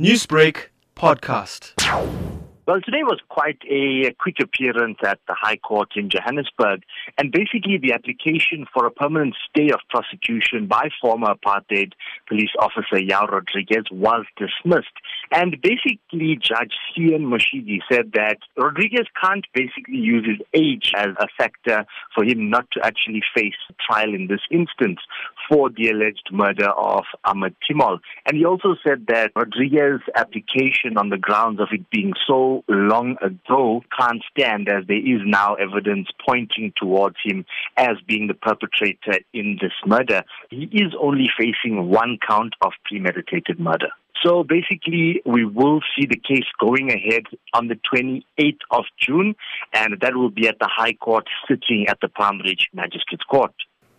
Newsbreak podcast. Well, today was quite a quick appearance at the High Court in Johannesburg, and basically the application for a permanent stay of prosecution by former apartheid police officer Joao Rodrigues was dismissed. And basically, Judge Cian Moshidi said that Rodrigues can't basically use his age as a factor for him not to actually face trial in this instance for the alleged murder of Ahmed Timol. And he also said that Rodrigues's application on the grounds of it being so long ago can't stand as there is now evidence pointing towards him as being the perpetrator in this murder. He is only facing one count of premeditated murder. So basically, we will see the case going ahead on the 28th of June, and that will be at the High Court sitting at the Palm Ridge Magistrates Court.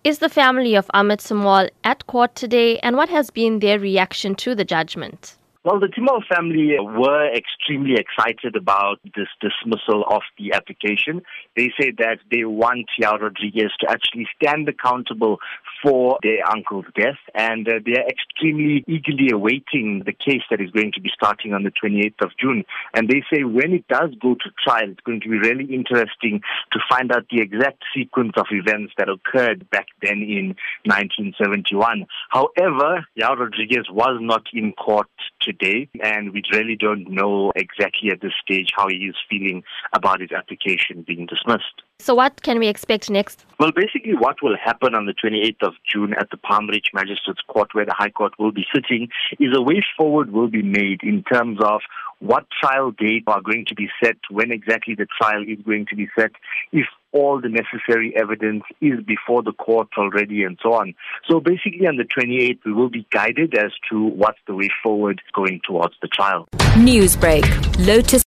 Is the family of Ahmed Timol at court today, and what has been their reaction to the judgment? Well, the Timol family were extremely excited about this dismissal of the application. They say that they want Joao Rodrigues to actually stand accountable for their uncle's death, and uh, they are extremely eagerly awaiting the case that is going to be starting on the 28th of June. And they say when it does go to trial, it's going to be really interesting to find out the exact sequence of events that occurred back then in 1971. However, Joao Rodrigues was not in court today, and we really don't know exactly at this stage how he is feeling about his application being dismissed. So, what can we expect next? Well, basically, what will happen on the 28th of June at the Palm Ridge Magistrates Court, where the High Court will be sitting, is a way forward will be made in terms of what trial date are going to be set, when exactly the trial is going to be set, if all the necessary evidence is before the court already and so on. So basically on the 28th, we will be guided as to what's the way forward going towards the trial. Newsbreak, Lotus